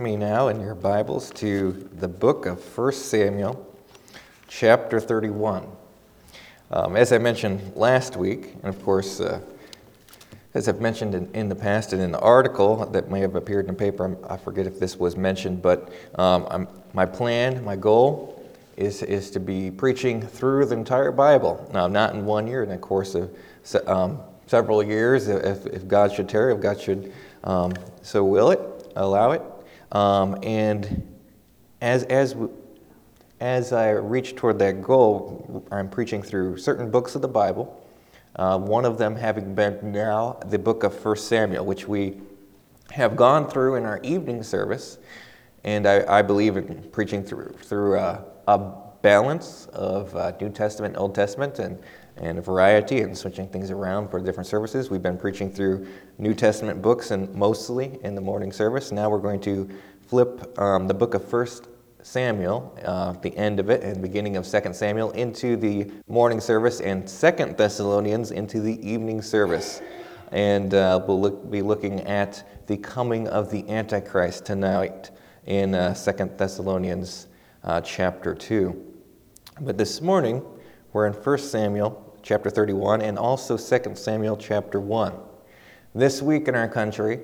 me now in your Bibles to the book of 1 Samuel, chapter 31. Um, as I mentioned last week, and of course, uh, as I've mentioned in, in, the past and in an article that may have appeared in the paper, I forget if this was mentioned, but um, my plan, my goal, is, is to be preaching through the entire Bible. Now, not in one year, in the course of um, several years, if, if God should tarry, if God should um, so will it allow it. Um, and as, as, as I reach toward that goal, I'm preaching through certain books of the Bible. Uh, one of them having been now the book of 1 Samuel, which we have gone through in our evening service. And I, I believe in preaching through, through a balance of uh, New Testament, Old Testament, and and a variety and switching things around for different services. We've been preaching through New Testament books and mostly in the morning service. Now we're going to flip um, the book of First Samuel, uh, the end of it and beginning of Second Samuel, into the morning service, and Second Thessalonians into the evening service. And uh, we'll look, be looking at the coming of the Antichrist tonight in uh, Second Thessalonians uh, chapter two. But this morning we're in First Samuel chapter 31, and also 2 Samuel chapter 1. This week in our country,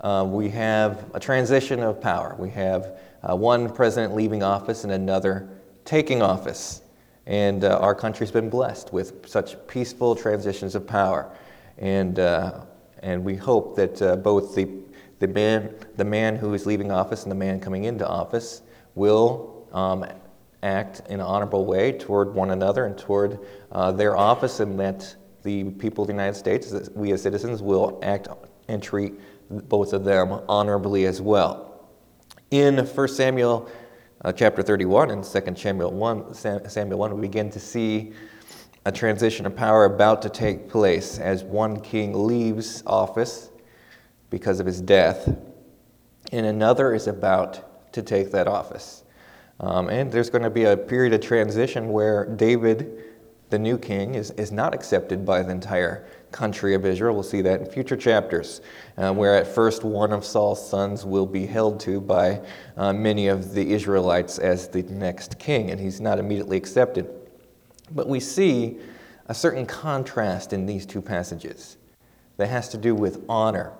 uh, we have a transition of power. We have uh, one president leaving office and another taking office. And uh, our country's been blessed with such peaceful transitions of power. And, uh, and we hope that uh, both the, the, man, the man who is leaving office and the man coming into office will um, act in an honorable way toward one another and toward uh, their office, and that the people of the United States, we as citizens, will act and treat both of them honorably as well. In 1 Samuel uh, chapter 31 and 2 Samuel 1, Samuel 1, we begin to see a transition of power about to take place as one king leaves office because of his death, and another is about to take that office. Um, and there's going to be a period of transition where David, the new king, is, is not accepted by the entire country of Israel. We'll see that in future chapters, uh, where at first one of Saul's sons will be held to by uh, many of the Israelites as the next king, and he's not immediately accepted. But we see a certain contrast in these two passages that has to do with honor.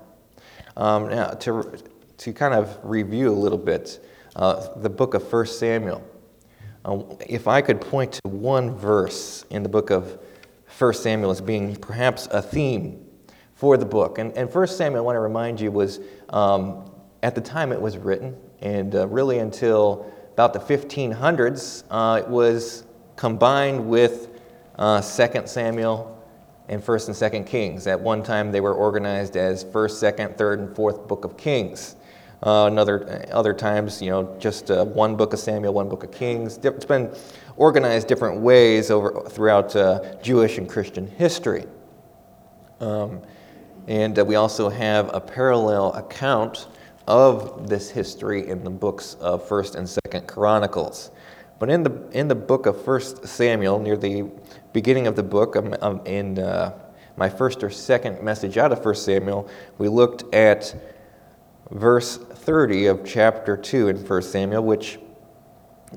Um, now, to, to kind of review a little bit, uh, the book of 1 Samuel. Uh, if I could point to one verse in the book of 1 Samuel as being perhaps a theme for the book, and, and 1 Samuel, I want to remind you, was um, at the time it was written, and uh, really until about the 1500s, uh, it was combined with uh, 2 Samuel and 1st and 2nd Kings. At one time, they were organized as 1st, 2nd, 3rd, and 4th book of Kings. Uh, other times, you know, just uh, one book of Samuel, one book of Kings. It's been organized different ways over throughout uh, Jewish and Christian history. Um, and uh, we also have a parallel account of this history in the books of First and Second Chronicles. But in the in the book of First Samuel, near the beginning of the book, um, um, in uh, my first or second message out of First Samuel, we looked at verse 30 of chapter 2 in 1 Samuel, which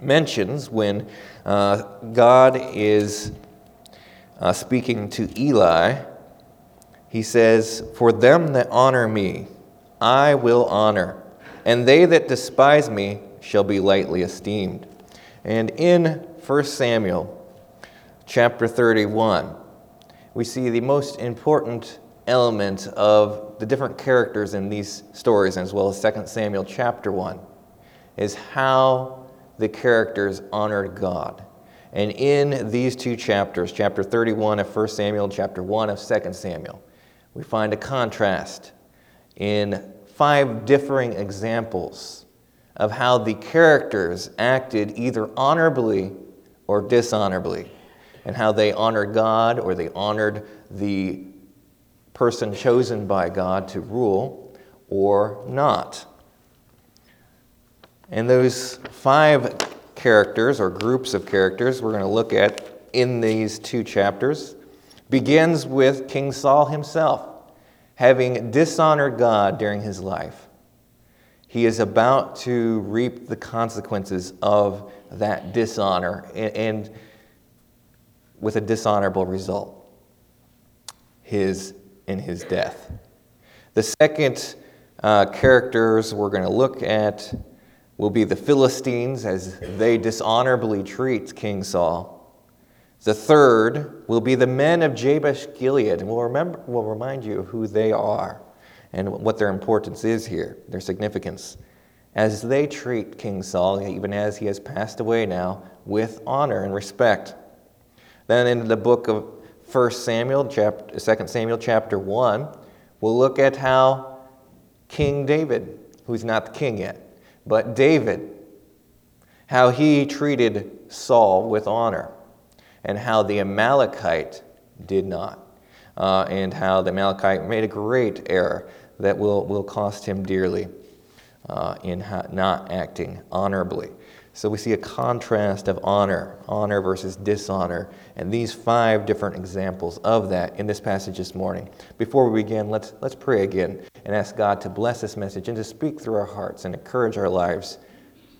mentions when uh, God is uh, speaking to Eli, he says, For them that honor me, I will honor, and they that despise me shall be lightly esteemed. And in 1 Samuel chapter 31, we see the most important element of the different characters in these stories, as well as 2 Samuel chapter 1, is how the characters honored God. And in these two chapters, chapter 31 of 1 Samuel chapter 1 of 2 Samuel, we find a contrast in five differing examples of how the characters acted either honorably or dishonorably, and how they honored God or they honored the person chosen by God to rule or not. And those five characters or groups of characters we're going to look at in these two chapters begins with King Saul himself, having dishonored God during his life. He is about to reap the consequences of that dishonor and, and with a dishonorable result his in his death. The second uh, characters we're going to look at will be the Philistines as they dishonorably treat King Saul. The third will be the men of Jabesh Gilead, and we'll, remember, we'll remind you of who they are and what their importance is here, their significance, as they treat King Saul, even as he has passed away now, with honor and respect. Then in the book of 1 Samuel, chapter, 2 Samuel chapter 1, we'll look at how King David, who's not the king yet, but David, how he treated Saul with honor, and how the Amalekite did not, uh, and how the Amalekite made a great error that will, will cost him dearly uh, in not acting honorably. So we see a contrast of honor, honor versus dishonor, and these five different examples of that in this passage this morning. Before we begin, let's, let's pray again and ask God to bless this message and to speak through our hearts and encourage our lives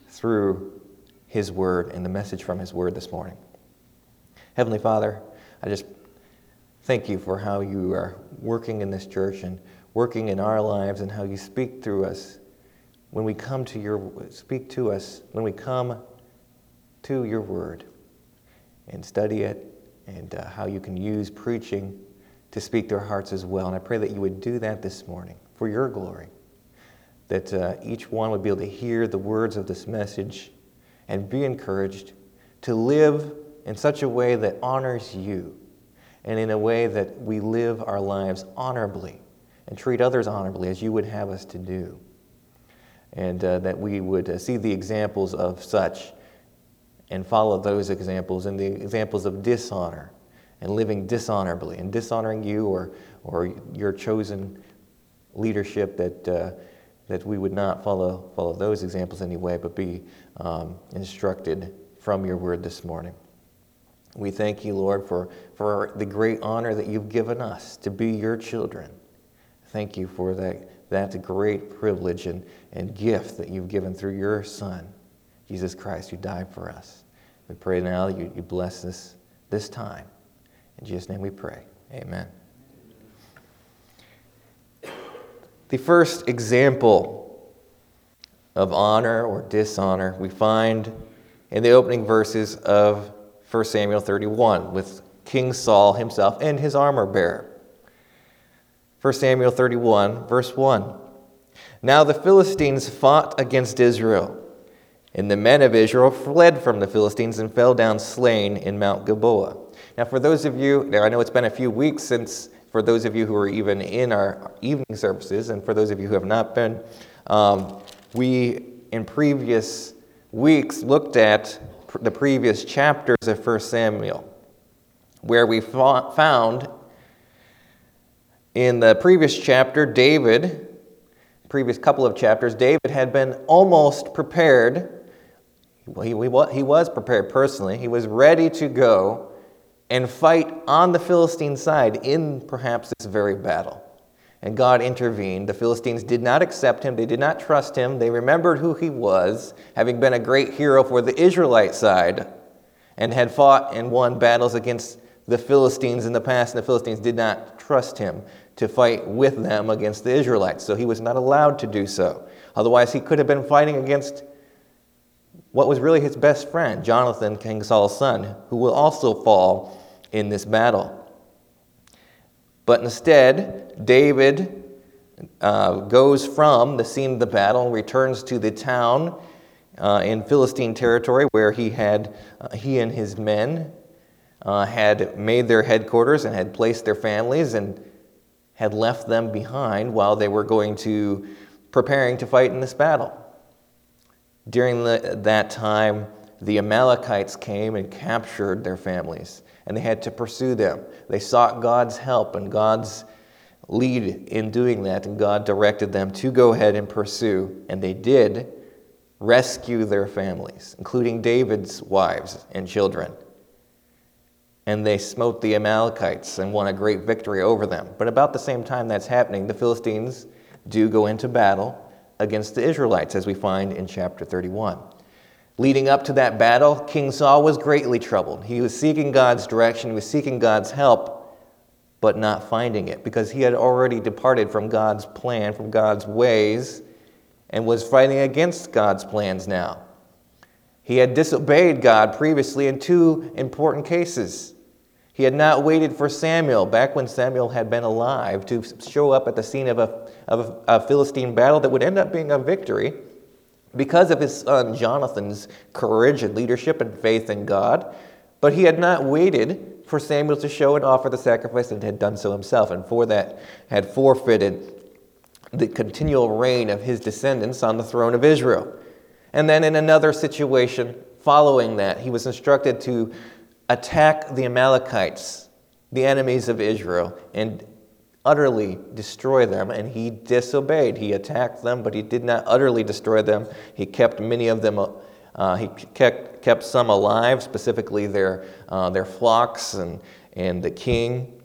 through His Word and the message from His Word this morning. Heavenly Father, I just thank you for how you are working in this church and working in our lives and how you speak through us when we come to your speak to us when we come to your word and study it and uh, how you can use preaching to speak our hearts as well. And i pray that you would do that this morning for your glory that uh, each one would be able to hear the words of this message and be encouraged to live in such a way that honors you and in a way that we live our lives honorably and treat others honorably as you would have us to do and uh, that we would uh, see the examples of such and follow those examples and the examples of dishonor and living dishonorably and dishonoring you or, or your chosen leadership that, uh, that we would not follow, follow those examples anyway, but be um, instructed from your word this morning. We thank you, Lord, for, for the great honor that you've given us to be your children. Thank you for that that's a great privilege and, and gift that you've given through your Son, Jesus Christ, who died for us. We pray now that you, you bless this, this time. In Jesus' name we pray. Amen. The first example of honor or dishonor we find in the opening verses of 1 Samuel 31 with King Saul himself and his armor bearer. 1 Samuel 31, verse 1. Now the Philistines fought against Israel, and the men of Israel fled from the Philistines and fell down slain in Mount Gilboa. Now, for those of you, now I know it's been a few weeks since, for those of you who are even in our evening services, and for those of you who have not been, um, we in previous weeks looked at the previous chapters of 1 Samuel, where we found in the previous chapter, David, previous couple of chapters, David had been almost prepared. Well, he, he was prepared personally. He was ready to go and fight on the Philistine side in perhaps this very battle. And God intervened. The Philistines did not accept him, they did not trust him. They remembered who he was, having been a great hero for the Israelite side, and had fought and won battles against the Philistines in the past, and the Philistines did not trust him to fight with them against the Israelites. So he was not allowed to do so. Otherwise, he could have been fighting against what was really his best friend, Jonathan, King Saul's son, who will also fall in this battle. But instead, David uh, goes from the scene of the battle, returns to the town uh, in Philistine territory where he had uh, he and his men uh, had made their headquarters and had placed their families and had left them behind while they were going to preparing to fight in this battle. During the, that time, the Amalekites came and captured their families, and they had to pursue them. They sought God's help and God's lead in doing that, and God directed them to go ahead and pursue, and they did rescue their families, including David's wives and children and they smote the Amalekites and won a great victory over them. But about the same time that's happening, the Philistines do go into battle against the Israelites, as we find in chapter 31. Leading up to that battle, King Saul was greatly troubled. He was seeking God's direction, he was seeking God's help, but not finding it because he had already departed from God's plan, from God's ways, and was fighting against God's plans now. He had disobeyed God previously in two important cases. He had not waited for Samuel, back when Samuel had been alive, to show up at the scene of a, of a, Philistine battle that would end up being a victory because of his son Jonathan's courage and leadership and faith in God, but he had not waited for Samuel to show and offer the sacrifice and had done so himself, and for that had forfeited the continual reign of his descendants on the throne of Israel. And then in another situation following that, he was instructed to attack the Amalekites, the enemies of Israel, and utterly destroy them, and he disobeyed. He attacked them, but he did not utterly destroy them. He kept many of them, uh, he kept, kept some alive, specifically their, uh, their flocks and, and the king,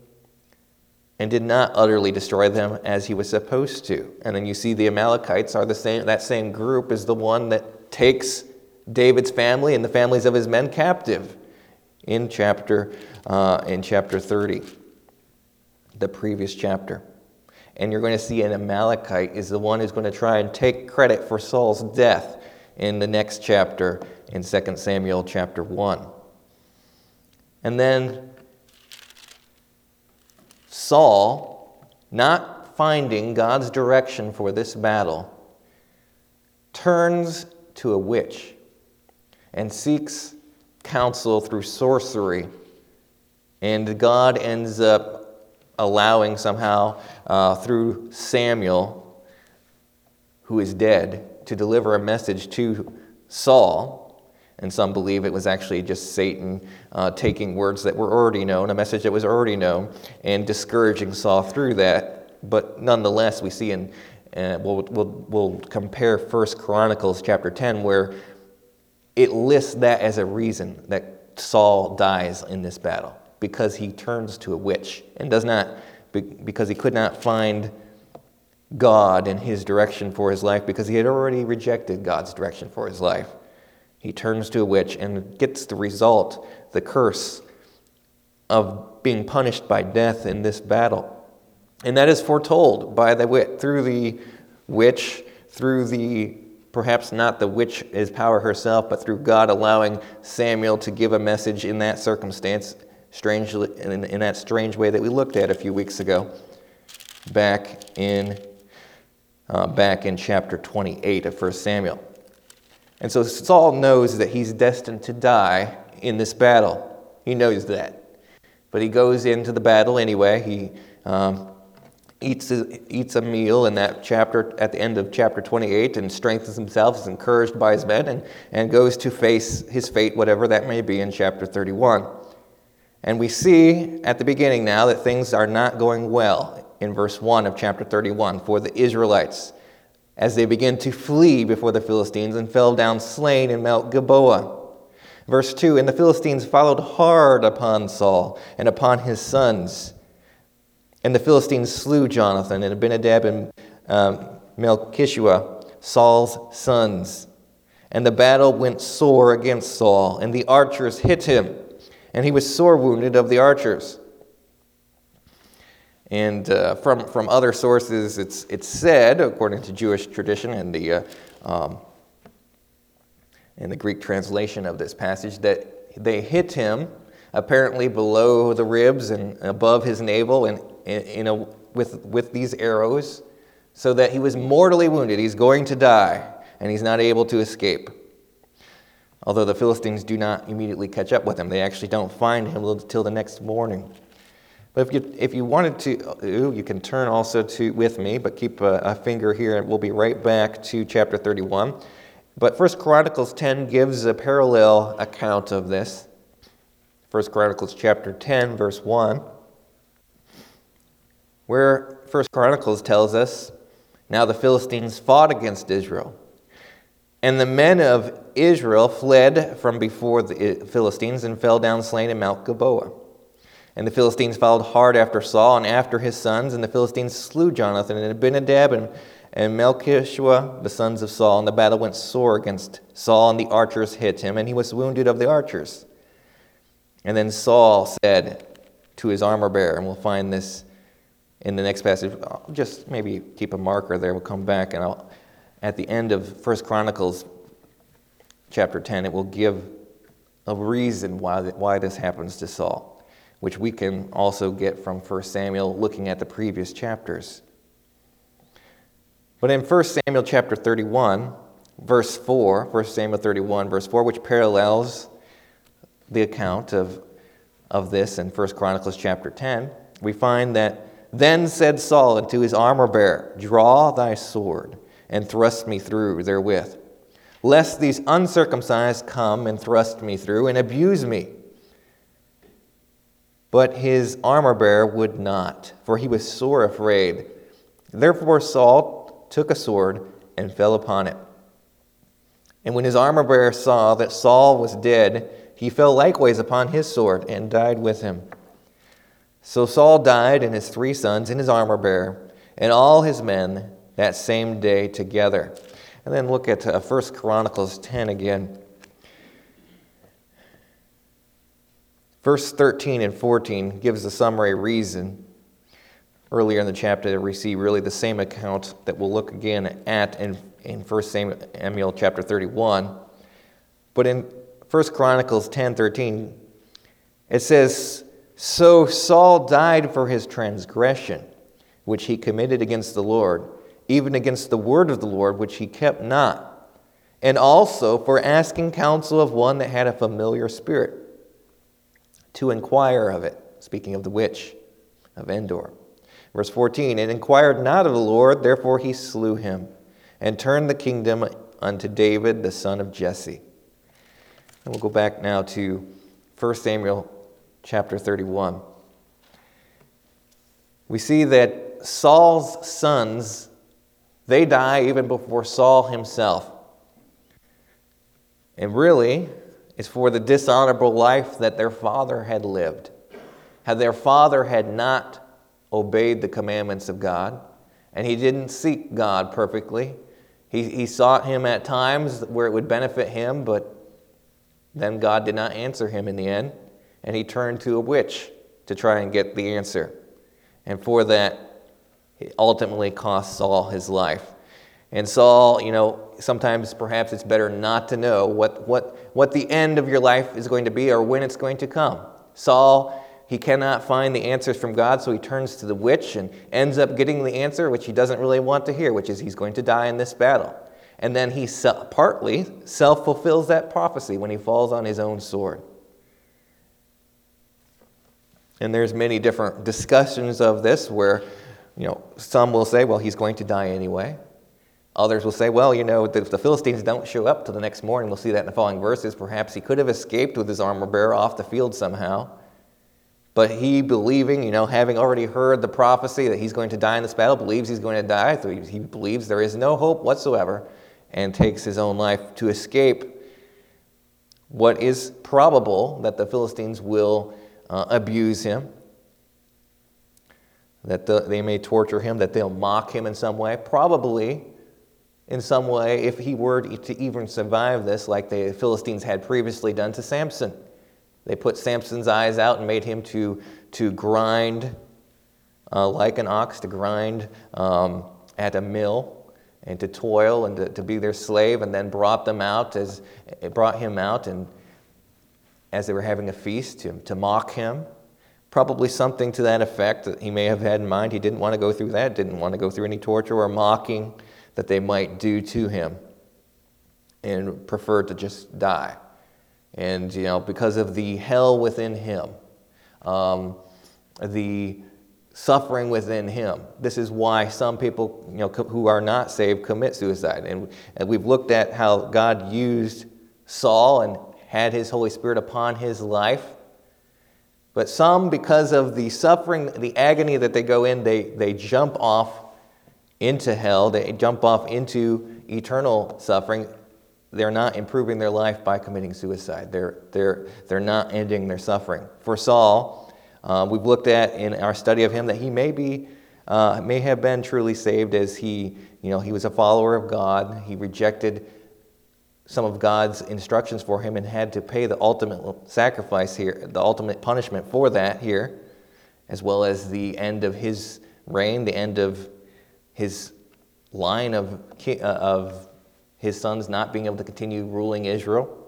and did not utterly destroy them as he was supposed to. And then you see the Amalekites are the same, that same group is the one that takes David's family and the families of his men captive in chapter, uh, in chapter 30 the previous chapter. And you're going to see an Amalekite is the one who's going to try and take credit for Saul's death in the next chapter, in 2 Samuel chapter 1. And then Saul, not finding God's direction for this battle, turns to a witch and seeks counsel through sorcery. And God ends up allowing somehow uh, through Samuel, who is dead, to deliver a message to Saul. And some believe it was actually just Satan uh, taking words that were already known, a message that was already known, and discouraging Saul through that. But nonetheless, we see in, uh, we'll, we'll, we'll compare First Chronicles chapter 10, where it lists that as a reason that Saul dies in this battle because he turns to a witch and does not, because he could not find God and his direction for his life because he had already rejected God's direction for his life. He turns to a witch and gets the result, the curse of being punished by death in this battle. And that is foretold by the witch, through the witch, through the perhaps not the witch is power herself, but through God allowing Samuel to give a message in that circumstance strangely, in, in that strange way that we looked at a few weeks ago, back in, uh, back in chapter 28 of 1 Samuel. And so Saul knows that he's destined to die in this battle. He knows that. But he goes into the battle anyway. He um, eats, eats a meal in that chapter at the end of chapter 28 and strengthens himself, is encouraged by his men, and, and goes to face his fate, whatever that may be, in chapter 31. And we see at the beginning now that things are not going well in verse 1 of chapter 31 for the Israelites as they begin to flee before the Philistines and fell down slain in Mount Gilboa. Verse 2 And the Philistines followed hard upon Saul and upon his sons. And the Philistines slew Jonathan and Abinadab and um, Melchishua, Saul's sons. And the battle went sore against Saul, and the archers hit him and he was sore wounded of the archers. And uh, from, from other sources, it's, it's said, according to Jewish tradition and the, uh, um, in the Greek translation of this passage, that they hit him apparently below the ribs and above his navel and, in a, with, with these arrows so that he was mortally wounded. He's going to die and he's not able to escape although the Philistines do not immediately catch up with him. They actually don't find him until the next morning. But if you, if you wanted to, you can turn also to with me, but keep a, a finger here, and we'll be right back to chapter 31. But First Chronicles 10 gives a parallel account of this. First Chronicles chapter 10, verse 1, where First Chronicles tells us, Now the Philistines fought against Israel. And the men of Israel fled from before the Philistines and fell down slain in Mount Gilboa. And the Philistines followed hard after Saul and after his sons, and the Philistines slew Jonathan and Abinadab and and Malchishua, the sons of Saul, and the battle went sore against Saul, and the archers hit him, and he was wounded of the archers. And then Saul said to his armor bearer, and we'll find this in the next passage. I'll just maybe keep a marker there. We'll come back, and I'll, at the end of First Chronicles chapter 10, it will give a reason why, why this happens to Saul, which we can also get from 1 Samuel looking at the previous chapters. But in 1 Samuel chapter 31, verse 4, 1 Samuel 31, verse 4, which parallels the account of, of this in 1 Chronicles chapter 10, we find that then said Saul unto his armor bearer, Draw thy sword and thrust me through therewith lest these uncircumcised come and thrust me through and abuse me. But his armor bearer would not, for he was sore afraid. Therefore Saul took a sword and fell upon it. And when his armor bearer saw that Saul was dead, he fell likewise upon his sword and died with him. So Saul died, and his three sons, and his armor bearer, and all his men that same day together. And then look at uh, 1 Chronicles 10 again. Verse 13 and 14 gives a summary reason. Earlier in the chapter, we see really the same account that we'll look again at in, in 1 Samuel chapter 31. But in 1 Chronicles 10 13, it says, So Saul died for his transgression, which he committed against the Lord even against the word of the Lord, which he kept not, and also for asking counsel of one that had a familiar spirit, to inquire of it, speaking of the witch of Endor. Verse 14, and inquired not of the Lord, therefore he slew him, and turned the kingdom unto David, the son of Jesse. And we'll go back now to 1 Samuel chapter 31. We see that Saul's sons they die even before Saul himself. And really, it's for the dishonorable life that their father had lived. Had their father had not obeyed the commandments of God, and he didn't seek God perfectly, he, he sought him at times where it would benefit him, but then God did not answer him in the end, and he turned to a witch to try and get the answer. And for that, it ultimately cost Saul his life. And Saul, you know, sometimes perhaps it's better not to know what, what, what the end of your life is going to be or when it's going to come. Saul, he cannot find the answers from God, so he turns to the witch and ends up getting the answer, which he doesn't really want to hear, which is he's going to die in this battle. And then he partly self fulfills that prophecy when he falls on his own sword. And there's many different discussions of this where you know, some will say, well, he's going to die anyway. Others will say, well, you know, if the Philistines don't show up till the next morning, we'll see that in the following verses. Perhaps he could have escaped with his armor bearer off the field somehow. But he, believing, you know, having already heard the prophecy that he's going to die in this battle, believes he's going to die. So he believes there is no hope whatsoever and takes his own life to escape what is probable that the Philistines will uh, abuse him that the, they may torture him, that they'll mock him in some way. Probably in some way, if he were to even survive this, like the Philistines had previously done to Samson. They put Samson's eyes out and made him to, to grind uh, like an ox, to grind um, at a mill and to toil and to, to, be their slave, and then brought them out as it brought him out and as they were having a feast to, to mock him Probably something to that effect that he may have had in mind. He didn't want to go through that, didn't want to go through any torture or mocking that they might do to him, and preferred to just die. And, you know, because of the hell within him, um, the suffering within him. This is why some people, you know, who are not saved commit suicide. And, and we've looked at how God used Saul and had his Holy Spirit upon his life but some, because of the suffering, the agony that they go in, they, they jump off into hell, they jump off into eternal suffering. They're not improving their life by committing suicide. They're, they're, they're not ending their suffering. For Saul, uh, we've looked at in our study of him that he may, be, uh, may have been truly saved as he you know, he was a follower of God. He rejected some of God's instructions for him and had to pay the ultimate sacrifice here, the ultimate punishment for that here, as well as the end of his reign, the end of his line of, uh, of his sons not being able to continue ruling Israel.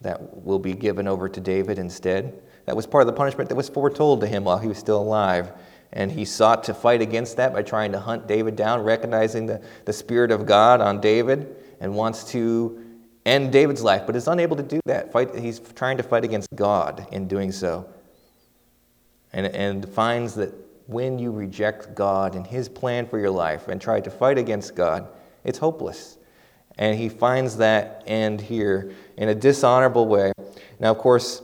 That will be given over to David instead. That was part of the punishment that was foretold to him while he was still alive. And he sought to fight against that by trying to hunt David down, recognizing the, the Spirit of God on David, and wants to end David's life, but is unable to do that. Fight, he's trying to fight against God in doing so. And, and finds that when you reject God and His plan for your life and try to fight against God, it's hopeless. And he finds that end here in a dishonorable way. Now, of course,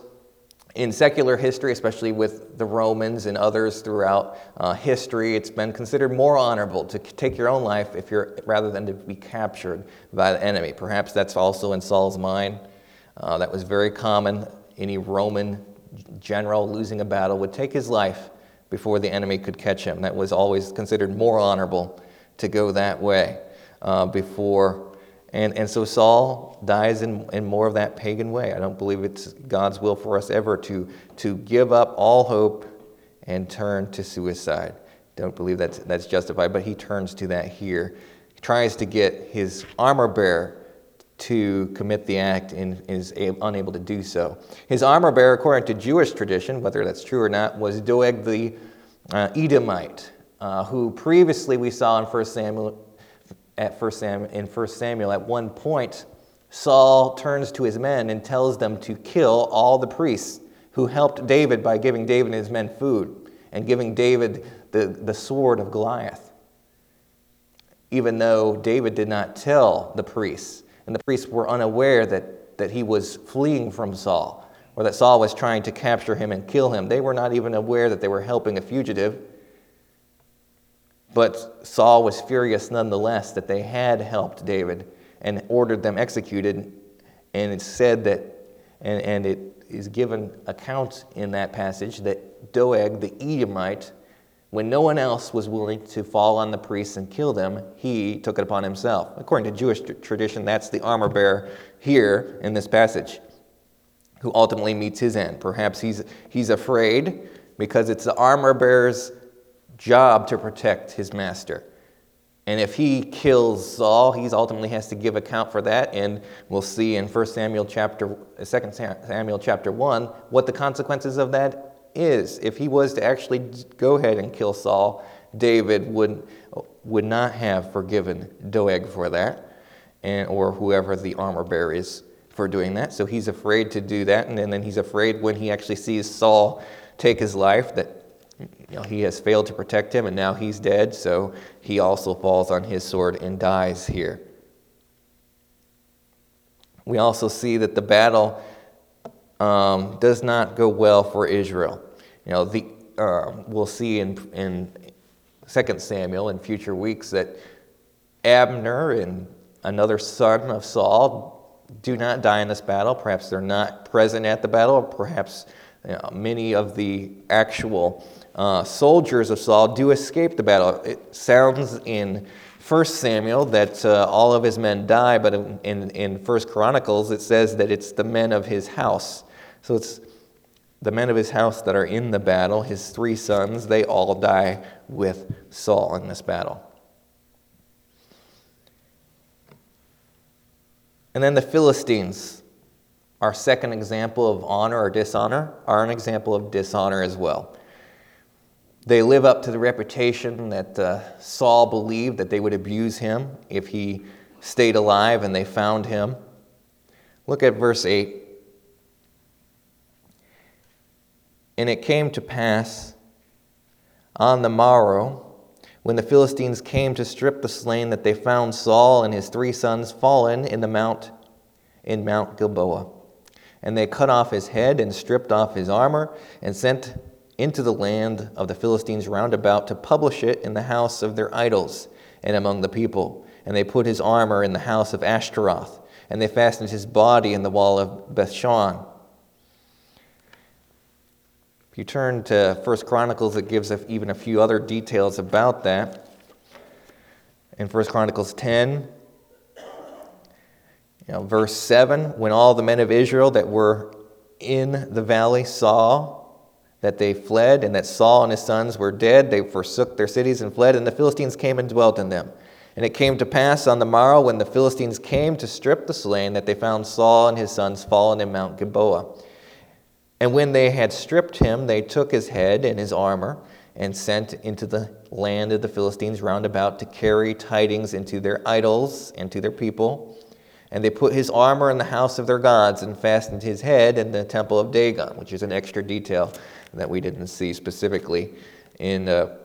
in secular history, especially with the Romans and others throughout uh, history, it's been considered more honorable to take your own life if you're rather than to be captured by the enemy. Perhaps that's also in Saul's mind. Uh, that was very common. Any Roman general losing a battle would take his life before the enemy could catch him. That was always considered more honorable to go that way uh, before and, and so Saul dies in, in more of that pagan way. I don't believe it's God's will for us ever to, to give up all hope and turn to suicide. Don't believe that's, that's justified, but he turns to that here. He tries to get his armor bearer to commit the act and is unable to do so. His armor bearer, according to Jewish tradition, whether that's true or not, was Doeg the uh, Edomite, uh, who previously we saw in 1 Samuel at first Sam, in 1 Samuel, at one point, Saul turns to his men and tells them to kill all the priests who helped David by giving David and his men food and giving David the, the sword of Goliath. Even though David did not tell the priests, and the priests were unaware that, that he was fleeing from Saul or that Saul was trying to capture him and kill him. They were not even aware that they were helping a fugitive. But Saul was furious nonetheless that they had helped David and ordered them executed. And it said that, and, and it is given account in that passage that Doeg the Edomite, when no one else was willing to fall on the priests and kill them, he took it upon himself. According to Jewish tradition, that's the armor bearer here in this passage who ultimately meets his end. Perhaps he's, he's afraid because it's the armor bearer's job to protect his master. And if he kills Saul, he ultimately has to give account for that. And we'll see in 1 Samuel chapter, uh, 2 Samuel chapter 1 what the consequences of that is. If he was to actually go ahead and kill Saul, David would, would not have forgiven Doeg for that, and, or whoever the armor bearer is for doing that. So he's afraid to do that. And then he's afraid when he actually sees Saul take his life that you know, he has failed to protect him, and now he's dead, so he also falls on his sword and dies here. We also see that the battle um, does not go well for Israel. You know, the, uh, we'll see in, in 2 Samuel in future weeks that Abner and another son of Saul do not die in this battle. Perhaps they're not present at the battle, perhaps you know, many of the actual uh, soldiers of Saul do escape the battle. It sounds in 1 Samuel that uh, all of his men die, but in, in, in 1 Chronicles it says that it's the men of his house. So it's the men of his house that are in the battle, his three sons, they all die with Saul in this battle. And then the Philistines, our second example of honor or dishonor, are an example of dishonor as well. They live up to the reputation that uh, Saul believed that they would abuse him if he stayed alive and they found him. Look at verse 8. And it came to pass on the morrow, when the Philistines came to strip the slain, that they found Saul and his three sons fallen in the mount in Mount Gilboa. And they cut off his head and stripped off his armor and sent into the land of the Philistines round about to publish it in the house of their idols and among the people. And they put his armor in the house of Ashtaroth, and they fastened his body in the wall of Bethshan. If you turn to First Chronicles, it gives even a few other details about that. in 1 Chronicles 10, you know, verse 7 when all the men of Israel that were in the valley saw that they fled and that Saul and his sons were dead, they forsook their cities and fled, and the Philistines came and dwelt in them. And it came to pass on the morrow when the Philistines came to strip the slain that they found Saul and his sons fallen in Mount Gilboa. And when they had stripped him, they took his head and his armor and sent into the land of the Philistines round about to carry tidings into their idols and to their people. And they put his armor in the house of their gods and fastened his head in the temple of Dagon, which is an extra detail that we didn't see specifically in uh,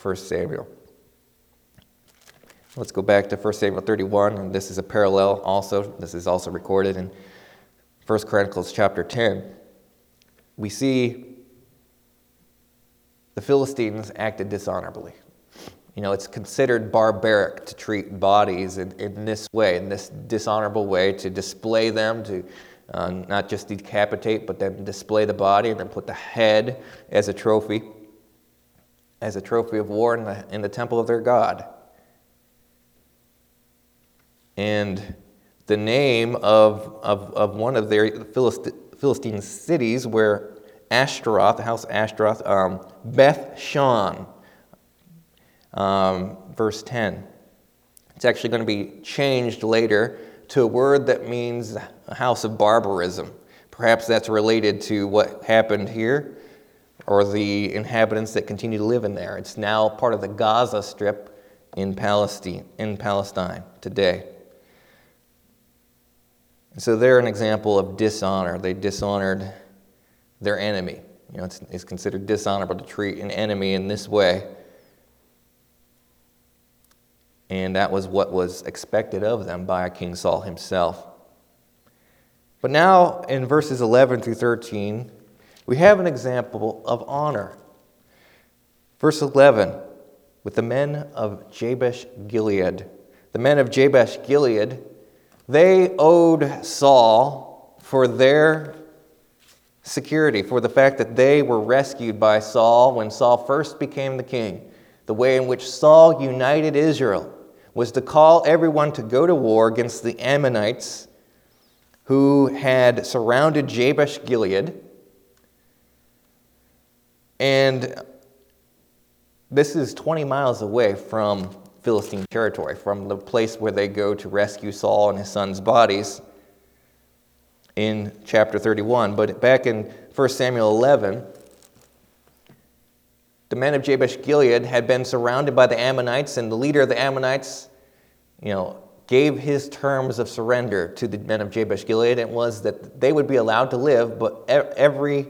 1 Samuel. Let's go back to 1 Samuel 31, and this is a parallel also. This is also recorded in 1 Chronicles chapter 10. We see the Philistines acted dishonorably. You know, it's considered barbaric to treat bodies in, in this way, in this dishonorable way, to display them, to uh, not just decapitate, but then display the body and then put the head as a trophy, as a trophy of war in the, in the temple of their God. And the name of, of, of one of their Philistine cities where Ashtaroth, the house Ashtaroth, um, Beth Shan, um, verse 10. It's actually going to be changed later to a word that means a house of barbarism. Perhaps that's related to what happened here or the inhabitants that continue to live in there. It's now part of the Gaza Strip in Palestine, in Palestine today. So they're an example of dishonor. They dishonored their enemy. You know, it's, it's considered dishonorable to treat an enemy in this way. And that was what was expected of them by King Saul himself. But now, in verses 11 through 13, we have an example of honor. Verse 11 with the men of Jabesh Gilead. The men of Jabesh Gilead, they owed Saul for their security, for the fact that they were rescued by Saul when Saul first became the king. The way in which Saul united Israel was to call everyone to go to war against the Ammonites who had surrounded Jabesh Gilead. And this is 20 miles away from Philistine territory, from the place where they go to rescue Saul and his son's bodies in chapter 31. But back in 1 Samuel 11, the men of Jabesh Gilead had been surrounded by the Ammonites, and the leader of the Ammonites, you know, gave his terms of surrender to the men of Jabesh Gilead. It was that they would be allowed to live, but every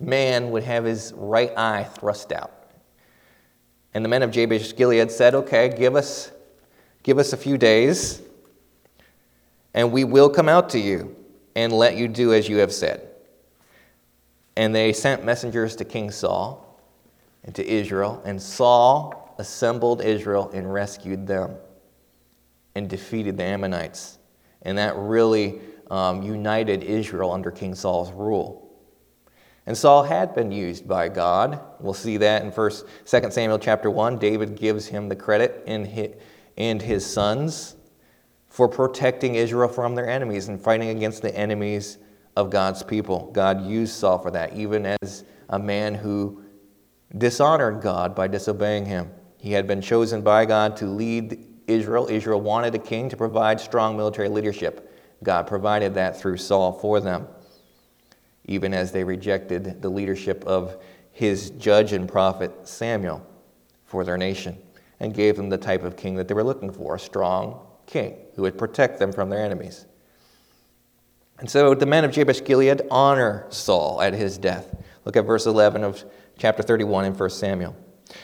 man would have his right eye thrust out. And the men of Jabesh Gilead said, Okay, give us, give us a few days, and we will come out to you and let you do as you have said. And they sent messengers to King Saul and to Israel, and Saul assembled Israel and rescued them and defeated the Ammonites. And that really um, united Israel under King Saul's rule. And Saul had been used by God. We'll see that in first, 2 Samuel chapter 1. David gives him the credit and his sons for protecting Israel from their enemies and fighting against the enemies of God's people. God used Saul for that, even as a man who dishonored God by disobeying him. He had been chosen by God to lead Israel. Israel wanted a king to provide strong military leadership. God provided that through Saul for them, even as they rejected the leadership of his judge and prophet Samuel for their nation and gave them the type of king that they were looking for a strong king who would protect them from their enemies. And so the men of Jabesh Gilead honor Saul at his death. Look at verse 11 of chapter 31 in 1 Samuel.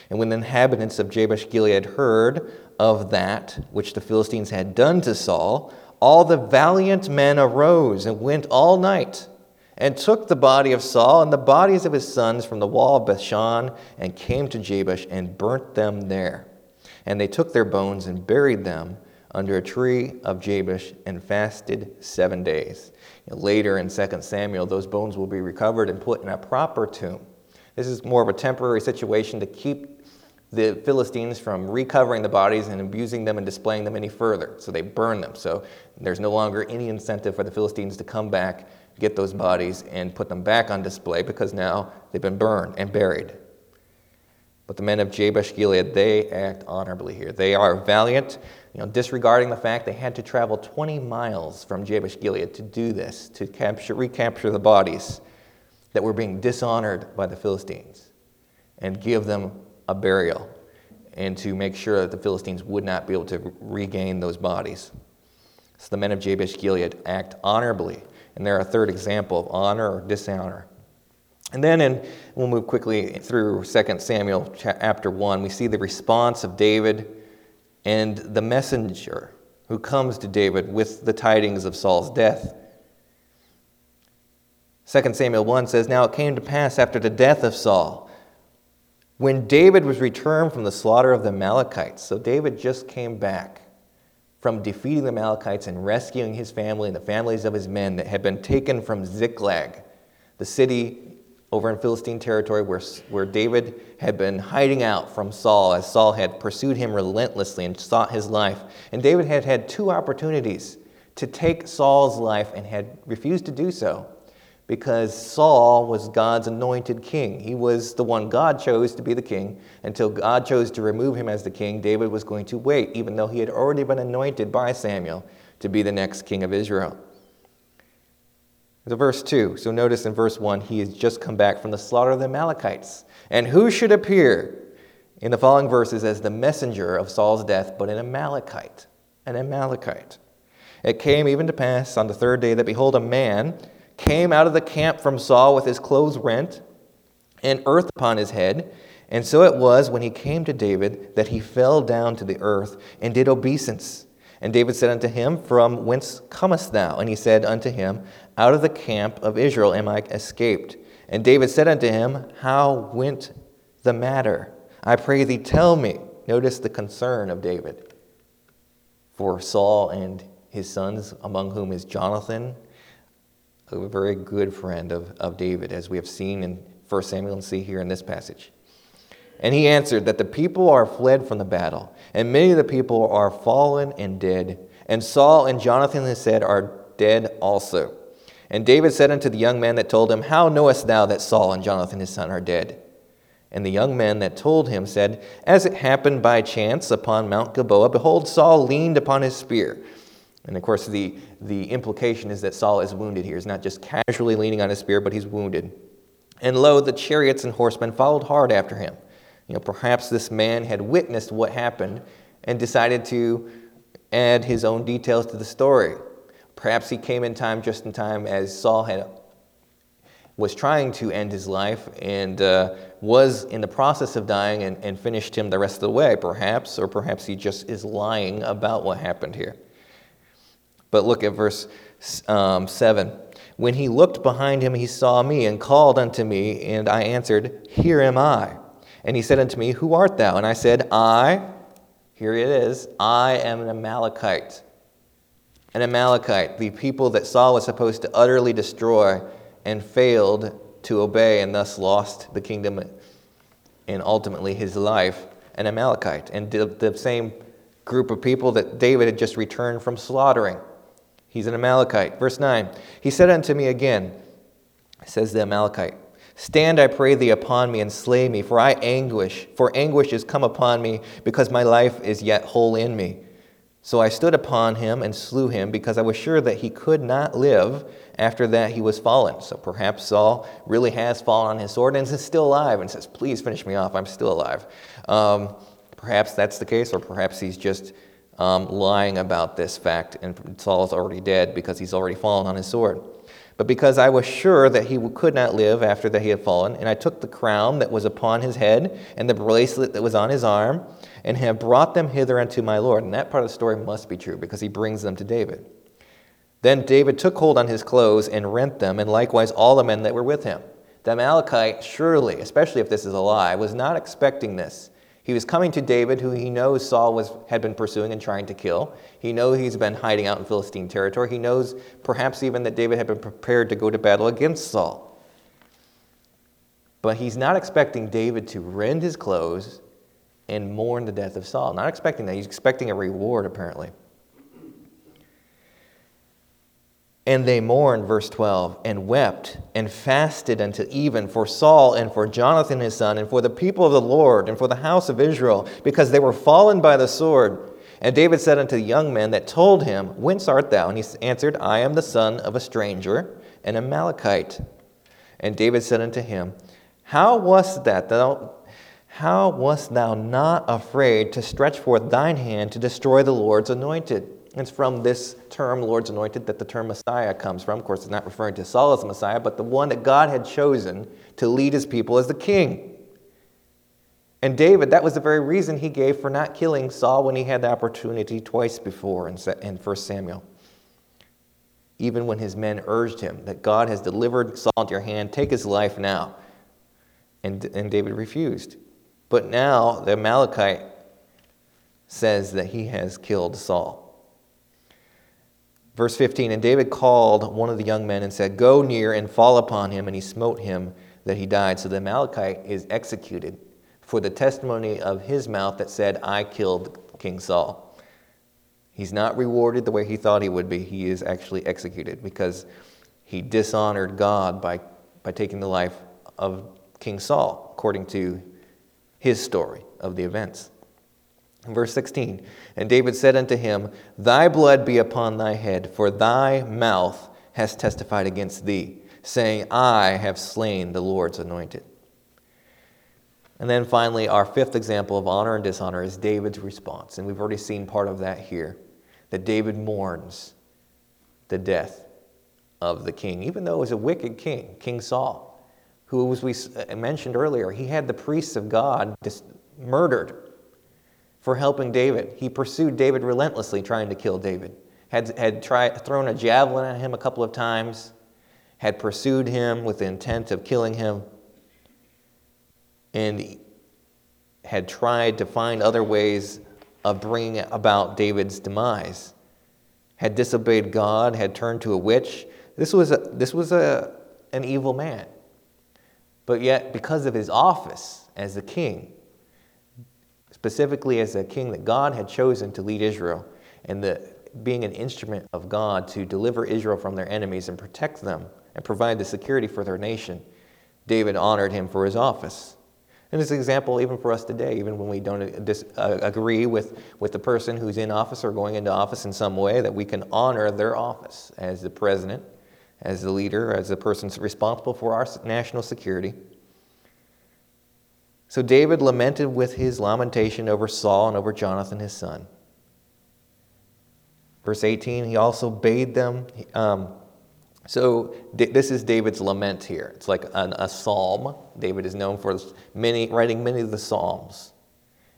And when the inhabitants of Jabesh Gilead heard of that which the Philistines had done to Saul, all the valiant men arose and went all night and took the body of Saul and the bodies of his sons from the wall of Bethshan and came to Jabesh and burnt them there. And they took their bones and buried them under a tree of Jabesh and fasted seven days. Later in 2 Samuel, those bones will be recovered and put in a proper tomb. This is more of a temporary situation to keep the Philistines from recovering the bodies and abusing them and displaying them any further. So they burn them. So there's no longer any incentive for the Philistines to come back, get those bodies, and put them back on display because now they've been burned and buried. But the men of Jabesh Gilead, they act honorably here. They are valiant, you know, disregarding the fact they had to travel 20 miles from Jabesh Gilead to do this, to capture, recapture the bodies that were being dishonored by the Philistines and give them a burial and to make sure that the Philistines would not be able to regain those bodies. So the men of Jabesh Gilead act honorably. And they're a third example of honor or dishonor. And then, in, we'll move quickly through 2 Samuel chapter 1, we see the response of David and the messenger who comes to David with the tidings of Saul's death. 2 Samuel 1 says, Now it came to pass after the death of Saul, when David was returned from the slaughter of the Amalekites. So David just came back from defeating the Amalekites and rescuing his family and the families of his men that had been taken from Ziklag, the city over in Philistine territory where, where David had been hiding out from Saul as Saul had pursued him relentlessly and sought his life. And David had had two opportunities to take Saul's life and had refused to do so because Saul was God's anointed king. He was the one God chose to be the king. Until God chose to remove him as the king, David was going to wait, even though he had already been anointed by Samuel to be the next king of Israel. To verse 2. So notice in verse 1, he has just come back from the slaughter of the Amalekites. And who should appear in the following verses as the messenger of Saul's death but an Amalekite? An Amalekite. It came even to pass on the third day that, behold, a man came out of the camp from Saul with his clothes rent and earth upon his head. And so it was when he came to David that he fell down to the earth and did obeisance. And David said unto him, From whence comest thou? And he said unto him, Out of the camp of Israel am I escaped. And David said unto him, How went the matter? I pray thee, tell me. Notice the concern of David for Saul and his sons, among whom is Jonathan, a very good friend of, of David, as we have seen in 1 Samuel and see here in this passage. And he answered that the people are fled from the battle, and many of the people are fallen and dead. And Saul and Jonathan, his said, are dead also. And David said unto the young man that told him, How knowest thou that Saul and Jonathan his son are dead? And the young man that told him said, As it happened by chance upon Mount Gilboa, behold, Saul leaned upon his spear. And of course, the, the implication is that Saul is wounded here. He's not just casually leaning on his spear, but he's wounded. And lo, the chariots and horsemen followed hard after him. You know, perhaps this man had witnessed what happened and decided to add his own details to the story. Perhaps he came in time, just in time, as Saul had was trying to end his life and uh, was in the process of dying and, and finished him the rest of the way, perhaps, or perhaps he just is lying about what happened here. But look at verse um, 7. When he looked behind him, he saw me and called unto me, and I answered, Here am I. And he said unto me, Who art thou? And I said, I, here it is, I am an Amalekite. An Amalekite, the people that Saul was supposed to utterly destroy and failed to obey and thus lost the kingdom and ultimately his life, an Amalekite. And the, the same group of people that David had just returned from slaughtering. He's an Amalekite. Verse 9 He said unto me again, says the Amalekite, Stand, I pray thee, upon me and slay me, for I anguish, for anguish is come upon me, because my life is yet whole in me. So I stood upon him and slew him, because I was sure that he could not live after that he was fallen. So perhaps Saul really has fallen on his sword and is still alive and says, Please finish me off, I'm still alive. Um, perhaps that's the case, or perhaps he's just um, lying about this fact and Saul is already dead because he's already fallen on his sword but because I was sure that he could not live after that he had fallen, and I took the crown that was upon his head and the bracelet that was on his arm, and have brought them hither unto my Lord. And that part of the story must be true because he brings them to David. Then David took hold on his clothes and rent them, and likewise all the men that were with him. The Amalekite, surely, especially if this is a lie, was not expecting this. He was coming to David, who he knows Saul was, had been pursuing and trying to kill. He knows he's been hiding out in Philistine territory. He knows perhaps even that David had been prepared to go to battle against Saul. But he's not expecting David to rend his clothes and mourn the death of Saul. Not expecting that, he's expecting a reward, apparently. And they mourned, verse 12, and wept and fasted until even for Saul and for Jonathan his son, and for the people of the Lord, and for the house of Israel, because they were fallen by the sword. And David said unto the young men that told him, Whence art thou? And he answered, I am the son of a stranger, an Amalekite. And David said unto him, How wast that thou how wast thou not afraid to stretch forth thine hand to destroy the Lord's anointed? It's from this term, Lord's anointed, that the term Messiah comes from. Of course, it's not referring to Saul as Messiah, but the one that God had chosen to lead his people as the king. And David, that was the very reason he gave for not killing Saul when he had the opportunity twice before in 1 Samuel. Even when his men urged him that God has delivered Saul into your hand, take his life now. And, and David refused. But now the Amalekite says that he has killed Saul. Verse 15 And David called one of the young men and said, Go near and fall upon him. And he smote him that he died. So the Amalekite is executed for the testimony of his mouth that said, I killed King Saul. He's not rewarded the way he thought he would be. He is actually executed because he dishonored God by, by taking the life of King Saul, according to his story of the events. Verse 16 And David said unto him, Thy blood be upon thy head, for thy mouth has testified against thee, saying, I have slain the Lord's anointed. And then finally, our fifth example of honor and dishonor is David's response. And we've already seen part of that here that David mourns the death of the king, even though it was a wicked king, King Saul who, as we mentioned earlier, he had the priests of God murdered for helping David. He pursued David relentlessly, trying to kill David. Had, had thrown a javelin at him a couple of times, had pursued him with the intent of killing him, and had tried to find other ways of bringing about David's demise. Had disobeyed God, had turned to a witch. This was, a, this was a, an evil man. But yet, because of his office as a king, specifically as a king that God had chosen to lead Israel, and the, being an instrument of God to deliver Israel from their enemies and protect them and provide the security for their nation, David honored him for his office. And it's an example even for us today, even when we don't dis- uh, agree with, with the person who's in office or going into office in some way, that we can honor their office as the president as the leader, as the person responsible for our national security. So David lamented with his lamentation over Saul and over Jonathan his son. Verse 18, he also bade them. Um, so this is David's lament here. It's like an, a psalm. David is known for many, writing many of the psalms.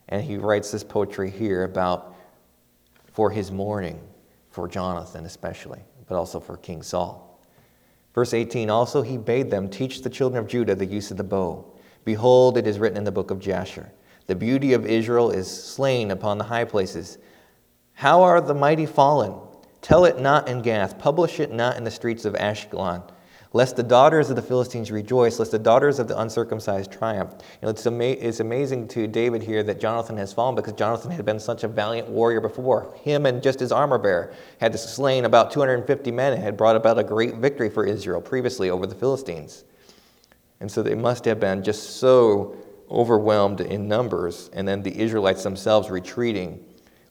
And he writes this poetry here about for his mourning, for Jonathan especially, but also for King Saul. Verse 18 Also he bade them teach the children of Judah the use of the bow. Behold, it is written in the book of Jasher The beauty of Israel is slain upon the high places. How are the mighty fallen? Tell it not in Gath, publish it not in the streets of Ashkelon lest the daughters of the Philistines rejoice, lest the daughters of the uncircumcised triumph. You know, it's, ama- it's amazing to David here that Jonathan has fallen because Jonathan had been such a valiant warrior before. Him and just his armor bearer had slain about 250 men and had brought about a great victory for Israel previously over the Philistines. And so they must have been just so overwhelmed in numbers, and then the Israelites themselves retreating,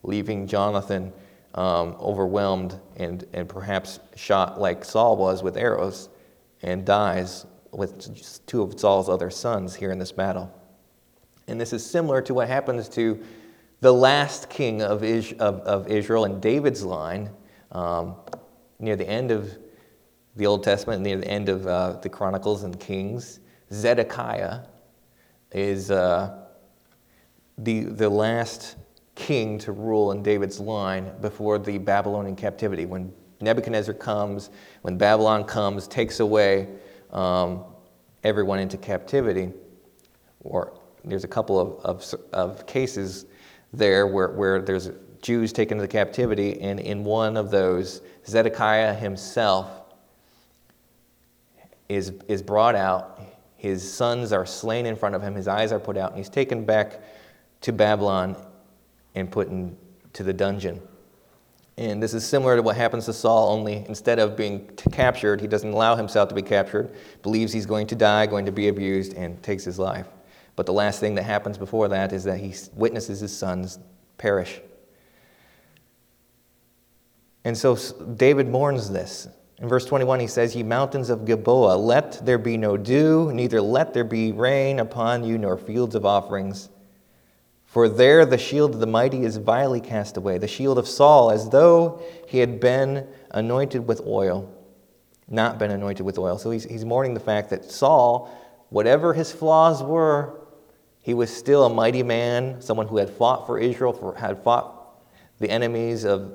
leaving Jonathan um, overwhelmed and, and perhaps shot like Saul was with arrows and dies with two of Saul's other sons here in this battle. And this is similar to what happens to the last king of, Is- of, of Israel in David's line um, near the end of the Old Testament, near the end of uh, the Chronicles and Kings. Zedekiah is uh, the, the last king to rule in David's line before the Babylonian captivity. When Nebuchadnezzar comes, when Babylon comes, takes away um, everyone into captivity, or there's a couple of, of, of cases there where, where there's Jews taken into captivity, and in one of those, Zedekiah himself is, is brought out. His sons are slain in front of him, his eyes are put out, and he's taken back to Babylon and put into the dungeon. And this is similar to what happens to Saul, only instead of being t- captured, he doesn't allow himself to be captured, believes he's going to die, going to be abused, and takes his life. But the last thing that happens before that is that he witnesses his sons perish. And so David mourns this. In verse 21, he says, Ye mountains of Gilboa, let there be no dew, neither let there be rain upon you, nor fields of offerings. For there the shield of the mighty is vilely cast away, the shield of Saul, as though he had been anointed with oil, not been anointed with oil. So he's, he's mourning the fact that Saul, whatever his flaws were, he was still a mighty man, someone who had fought for Israel, for, had fought the enemies of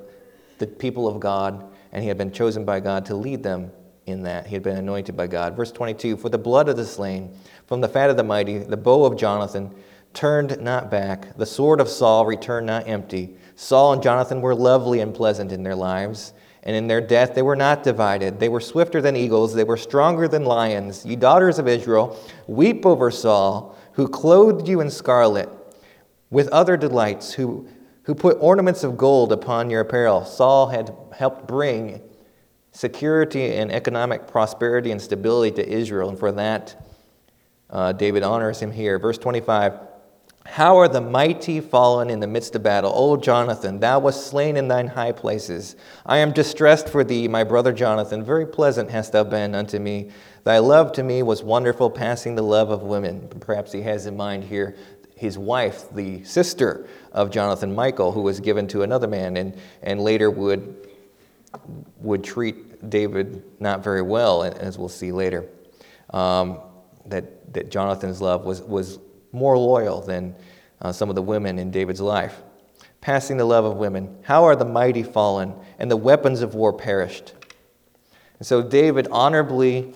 the people of God, and he had been chosen by God to lead them in that. He had been anointed by God. Verse 22 For the blood of the slain, from the fat of the mighty, the bow of Jonathan, turned not back. The sword of Saul returned not empty. Saul and Jonathan were lovely and pleasant in their lives, and in their death they were not divided. They were swifter than eagles, they were stronger than lions. Ye daughters of Israel, weep over Saul, who clothed you in scarlet, with other delights, who, who put ornaments of gold upon your apparel. Saul had helped bring security and economic prosperity and stability to Israel, and for that, uh, David honors him here. Verse 25. How are the mighty fallen in the midst of battle? O Jonathan, thou wast slain in thine high places. I am distressed for thee, my brother Jonathan. Very pleasant hast thou been unto me. Thy love to me was wonderful, passing the love of women. Perhaps he has in mind here his wife, the sister of Jonathan, Michal, who was given to another man and, and later would, would treat David not very well, as we'll see later. Um, that, that Jonathan's love was, was more loyal than uh, some of the women in David's life. Passing the love of women. How are the mighty fallen and the weapons of war perished? And so David honorably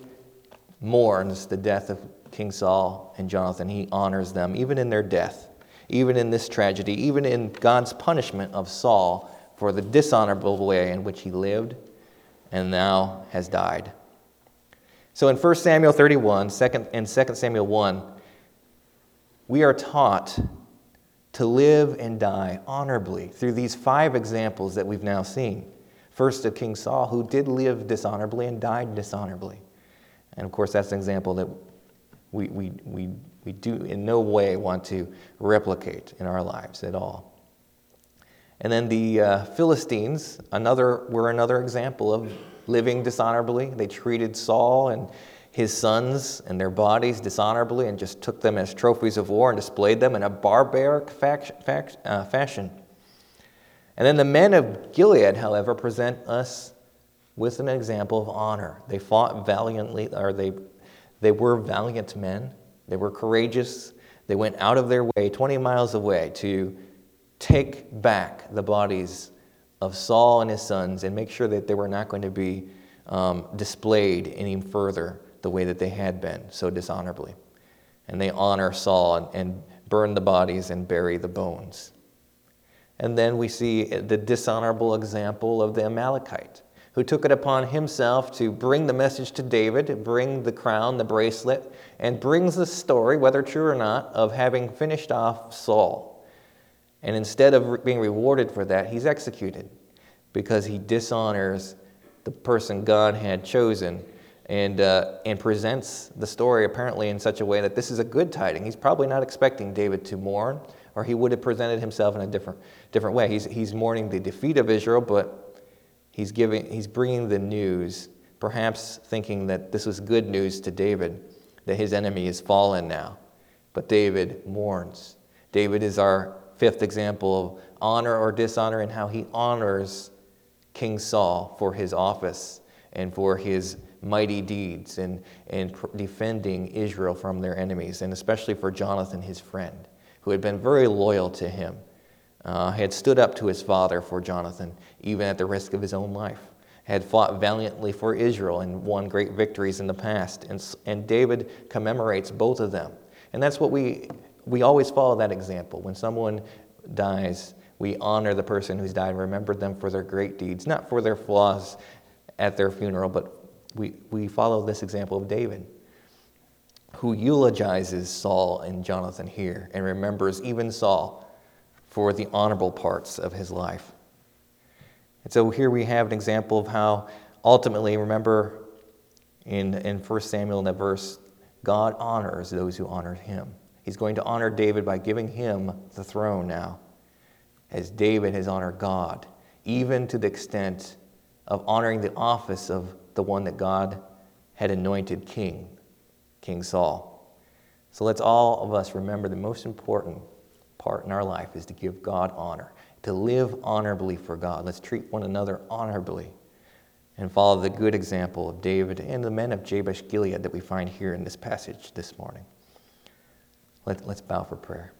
mourns the death of King Saul and Jonathan. He honors them, even in their death, even in this tragedy, even in God's punishment of Saul for the dishonorable way in which he lived and now has died. So in 1 Samuel 31 2nd, and 2 Samuel 1, we are taught to live and die honorably through these five examples that we've now seen. First, of King Saul, who did live dishonorably and died dishonorably. And of course, that's an example that we, we, we, we do in no way want to replicate in our lives at all. And then the uh, Philistines, another, were another example of living dishonorably. They treated Saul and his sons and their bodies dishonorably and just took them as trophies of war and displayed them in a barbaric uh, fashion. And then the men of Gilead, however, present us with an example of honor. They fought valiantly, or they, they were valiant men. They were courageous. They went out of their way, 20 miles away, to take back the bodies of Saul and his sons and make sure that they were not going to be um, displayed any further the way that they had been, so dishonorably. And they honor Saul and, and burn the bodies and bury the bones. And then we see the dishonorable example of the Amalekite, who took it upon himself to bring the message to David, bring the crown, the bracelet, and brings the story, whether true or not, of having finished off Saul. And instead of being rewarded for that, he's executed because he dishonors the person God had chosen and, uh, and presents the story apparently in such a way that this is a good tiding. He's probably not expecting David to mourn, or he would have presented himself in a different, different way. He's, he's mourning the defeat of Israel, but he's, giving, he's bringing the news, perhaps thinking that this was good news to David, that his enemy is fallen now. But David mourns. David is our fifth example of honor or dishonor and how he honors King Saul for his office and for his mighty deeds and, and defending Israel from their enemies, and especially for Jonathan, his friend, who had been very loyal to him, uh, had stood up to his father for Jonathan, even at the risk of his own life, had fought valiantly for Israel and won great victories in the past. And, and David commemorates both of them. And that's what we, we always follow that example. When someone dies, we honor the person who's died and remember them for their great deeds, not for their flaws at their funeral, but we, we follow this example of David. who eulogizes Saul and Jonathan here and remembers even Saul for the honorable parts of his life. And so here we have an example of how ultimately, remember in, in 1 Samuel in that verse, God honors those who honor him. He's going to honor David by giving him the throne now, as David has honored God, even to the extent of honoring the office of the one that God had anointed king, King Saul. So let's all of us remember the most important part in our life is to give God honor, to live honorably for God. Let's treat one another honorably and follow the good example of David and the men of Jabesh Gilead that we find here in this passage this morning. Let, us bow for prayer.